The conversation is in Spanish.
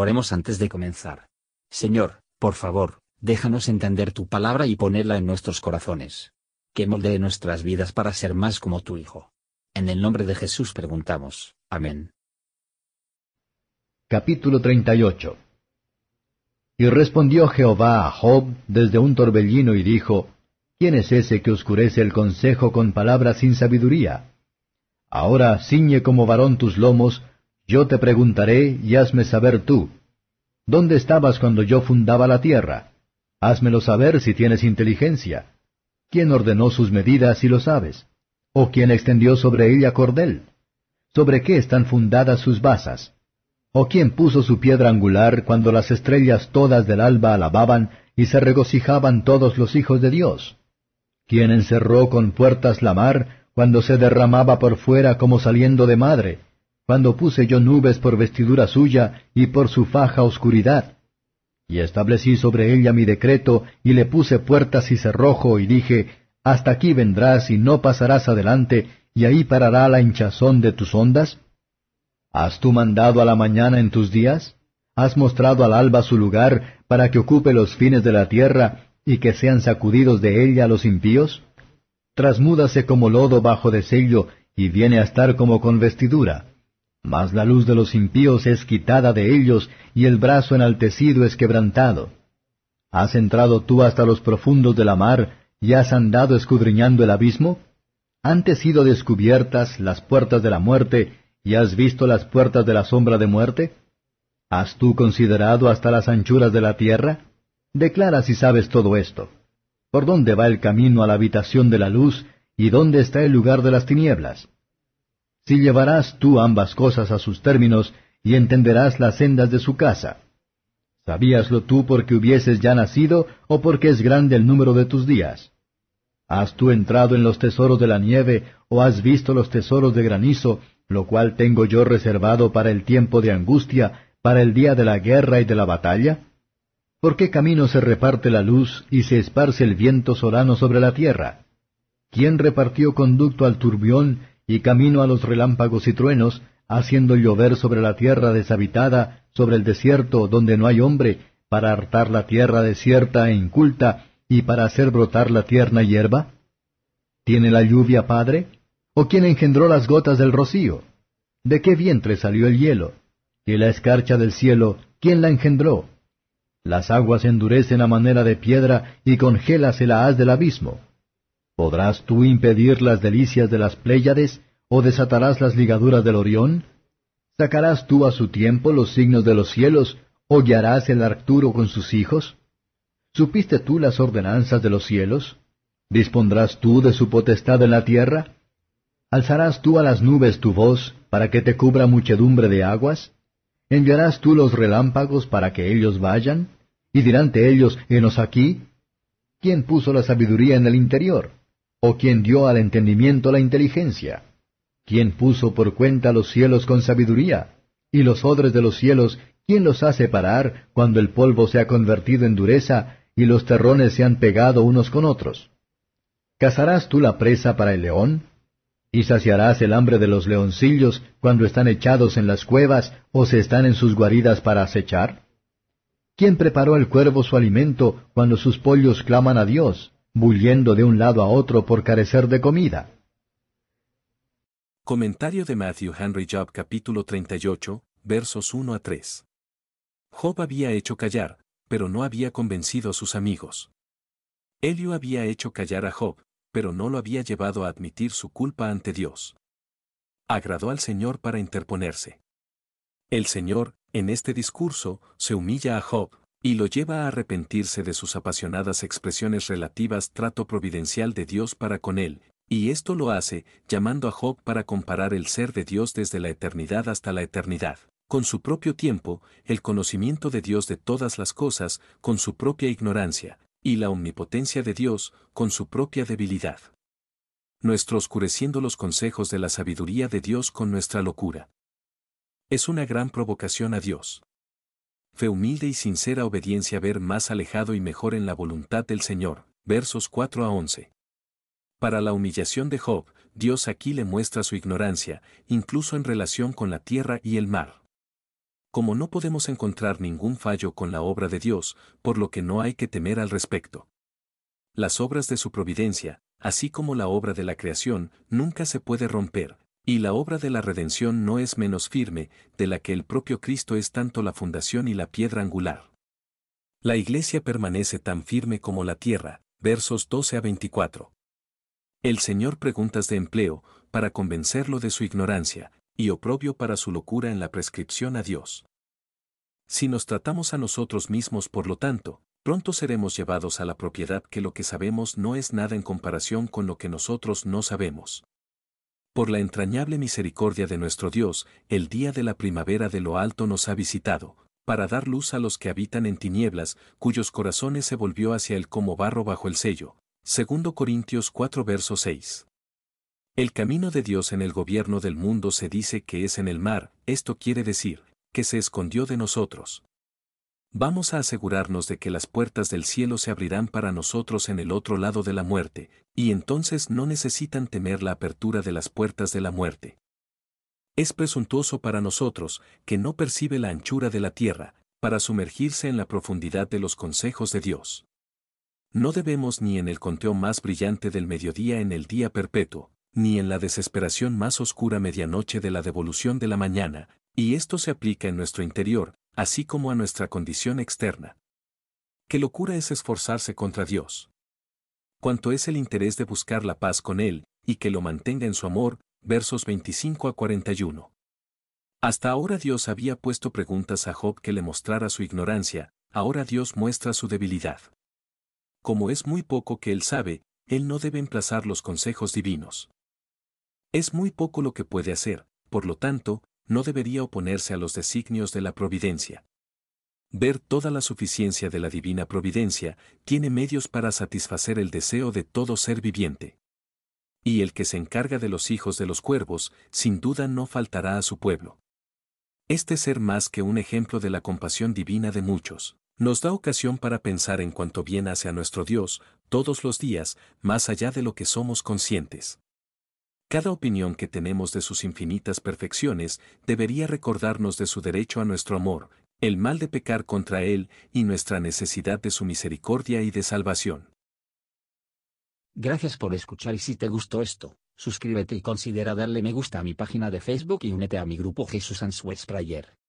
Oremos antes de comenzar. Señor, por favor, déjanos entender tu palabra y ponerla en nuestros corazones. Que moldee nuestras vidas para ser más como tu Hijo. En el nombre de Jesús preguntamos. Amén. Capítulo 38 Y respondió Jehová a Job desde un torbellino y dijo, ¿Quién es ese que oscurece el consejo con palabras sin sabiduría? Ahora ciñe como varón tus lomos, yo te preguntaré y hazme saber tú. ¿Dónde estabas cuando yo fundaba la tierra? Házmelo saber si tienes inteligencia. ¿Quién ordenó sus medidas si lo sabes? ¿O quién extendió sobre ella cordel? ¿Sobre qué están fundadas sus basas? ¿O quién puso su piedra angular cuando las estrellas todas del alba alababan y se regocijaban todos los hijos de Dios? ¿Quién encerró con puertas la mar cuando se derramaba por fuera como saliendo de madre? Cuando puse yo nubes por vestidura suya y por su faja oscuridad? Y establecí sobre ella mi decreto y le puse puertas y cerrojo y dije, hasta aquí vendrás y no pasarás adelante, y ahí parará la hinchazón de tus ondas? ¿Has tú mandado a la mañana en tus días? ¿Has mostrado al alba su lugar para que ocupe los fines de la tierra y que sean sacudidos de ella los impíos? Trasmúdase como lodo bajo de sello y viene a estar como con vestidura. Mas la luz de los impíos es quitada de ellos y el brazo enaltecido es quebrantado. ¿Has entrado tú hasta los profundos de la mar ¿Y has andado escudriñando el abismo? ¿Han sido descubiertas las puertas de la muerte, y has visto las puertas de la sombra de muerte? ¿Has tú considerado hasta las anchuras de la tierra? Declara si sabes todo esto. ¿Por dónde va el camino a la habitación de la luz, y dónde está el lugar de las tinieblas? Si llevarás tú ambas cosas a sus términos, y entenderás las sendas de su casa. ¿Sabíaslo tú porque hubieses ya nacido o porque es grande el número de tus días? ¿Has tú entrado en los tesoros de la nieve o has visto los tesoros de granizo, lo cual tengo yo reservado para el tiempo de angustia, para el día de la guerra y de la batalla? ¿Por qué camino se reparte la luz y se esparce el viento solano sobre la tierra? ¿Quién repartió conducto al turbión y camino a los relámpagos y truenos, haciendo llover sobre la tierra deshabitada, sobre el desierto donde no hay hombre, para hartar la tierra desierta e inculta, y para hacer brotar la tierna hierba? ¿Tiene la lluvia padre? ¿O quién engendró las gotas del rocío? ¿De qué vientre salió el hielo? ¿Y la escarcha del cielo, quién la engendró? Las aguas endurecen a manera de piedra y congelas el haz del abismo. ¿Podrás tú impedir las delicias de las Pléyades ¿O desatarás las ligaduras del Orión? ¿Sacarás tú a su tiempo los signos de los cielos, o guiarás el Arcturo con sus hijos? ¿Supiste tú las ordenanzas de los cielos? ¿Dispondrás tú de su potestad en la tierra? ¿Alzarás tú a las nubes tu voz para que te cubra muchedumbre de aguas? ¿Enviarás tú los relámpagos para que ellos vayan? ¿Y dirán ellos, enos aquí? ¿Quién puso la sabiduría en el interior? ¿O quién dio al entendimiento la inteligencia? ¿Quién puso por cuenta los cielos con sabiduría? Y los odres de los cielos, ¿quién los hace parar cuando el polvo se ha convertido en dureza y los terrones se han pegado unos con otros? ¿Cazarás tú la presa para el león? ¿Y saciarás el hambre de los leoncillos cuando están echados en las cuevas o se están en sus guaridas para acechar? ¿Quién preparó al cuervo su alimento cuando sus pollos claman a Dios, bulliendo de un lado a otro por carecer de comida? Comentario de Matthew Henry Job capítulo 38, versos 1 a 3. Job había hecho callar, pero no había convencido a sus amigos. Elio había hecho callar a Job, pero no lo había llevado a admitir su culpa ante Dios. Agradó al Señor para interponerse. El Señor, en este discurso, se humilla a Job, y lo lleva a arrepentirse de sus apasionadas expresiones relativas trato providencial de Dios para con él, y esto lo hace, llamando a Job para comparar el ser de Dios desde la eternidad hasta la eternidad, con su propio tiempo, el conocimiento de Dios de todas las cosas, con su propia ignorancia, y la omnipotencia de Dios, con su propia debilidad. Nuestro oscureciendo los consejos de la sabiduría de Dios con nuestra locura. Es una gran provocación a Dios. Fe humilde y sincera obediencia ver más alejado y mejor en la voluntad del Señor. Versos 4 a 11. Para la humillación de Job, Dios aquí le muestra su ignorancia, incluso en relación con la tierra y el mar. como no podemos encontrar ningún fallo con la obra de Dios, por lo que no hay que temer al respecto. Las obras de su providencia, así como la obra de la creación, nunca se puede romper, y la obra de la redención no es menos firme, de la que el propio Cristo es tanto la fundación y la piedra angular. La iglesia permanece tan firme como la tierra, versos 12 a 24. El Señor preguntas de empleo, para convencerlo de su ignorancia, y oprobio para su locura en la prescripción a Dios. Si nos tratamos a nosotros mismos por lo tanto, pronto seremos llevados a la propiedad que lo que sabemos no es nada en comparación con lo que nosotros no sabemos. Por la entrañable misericordia de nuestro Dios, el día de la primavera de lo alto nos ha visitado, para dar luz a los que habitan en tinieblas, cuyos corazones se volvió hacia él como barro bajo el sello. Segundo Corintios 4 verso 6. El camino de Dios en el gobierno del mundo se dice que es en el mar, esto quiere decir, que se escondió de nosotros. Vamos a asegurarnos de que las puertas del cielo se abrirán para nosotros en el otro lado de la muerte, y entonces no necesitan temer la apertura de las puertas de la muerte. Es presuntuoso para nosotros, que no percibe la anchura de la tierra, para sumergirse en la profundidad de los consejos de Dios. No debemos ni en el conteo más brillante del mediodía en el día perpetuo, ni en la desesperación más oscura medianoche de la devolución de la mañana, y esto se aplica en nuestro interior, así como a nuestra condición externa. ¿Qué locura es esforzarse contra Dios? Cuánto es el interés de buscar la paz con Él, y que lo mantenga en su amor, versos 25 a 41. Hasta ahora Dios había puesto preguntas a Job que le mostrara su ignorancia, ahora Dios muestra su debilidad. Como es muy poco que él sabe, él no debe emplazar los consejos divinos. Es muy poco lo que puede hacer, por lo tanto, no debería oponerse a los designios de la providencia. Ver toda la suficiencia de la divina providencia tiene medios para satisfacer el deseo de todo ser viviente. Y el que se encarga de los hijos de los cuervos, sin duda no faltará a su pueblo. Este ser más que un ejemplo de la compasión divina de muchos, nos da ocasión para pensar en cuanto bien hace a nuestro Dios, todos los días, más allá de lo que somos conscientes. Cada opinión que tenemos de sus infinitas perfecciones debería recordarnos de su derecho a nuestro amor, el mal de pecar contra Él y nuestra necesidad de su misericordia y de salvación. Gracias por escuchar y si te gustó esto, suscríbete y considera darle me gusta a mi página de Facebook y únete a mi grupo Jesús Answers Prayer.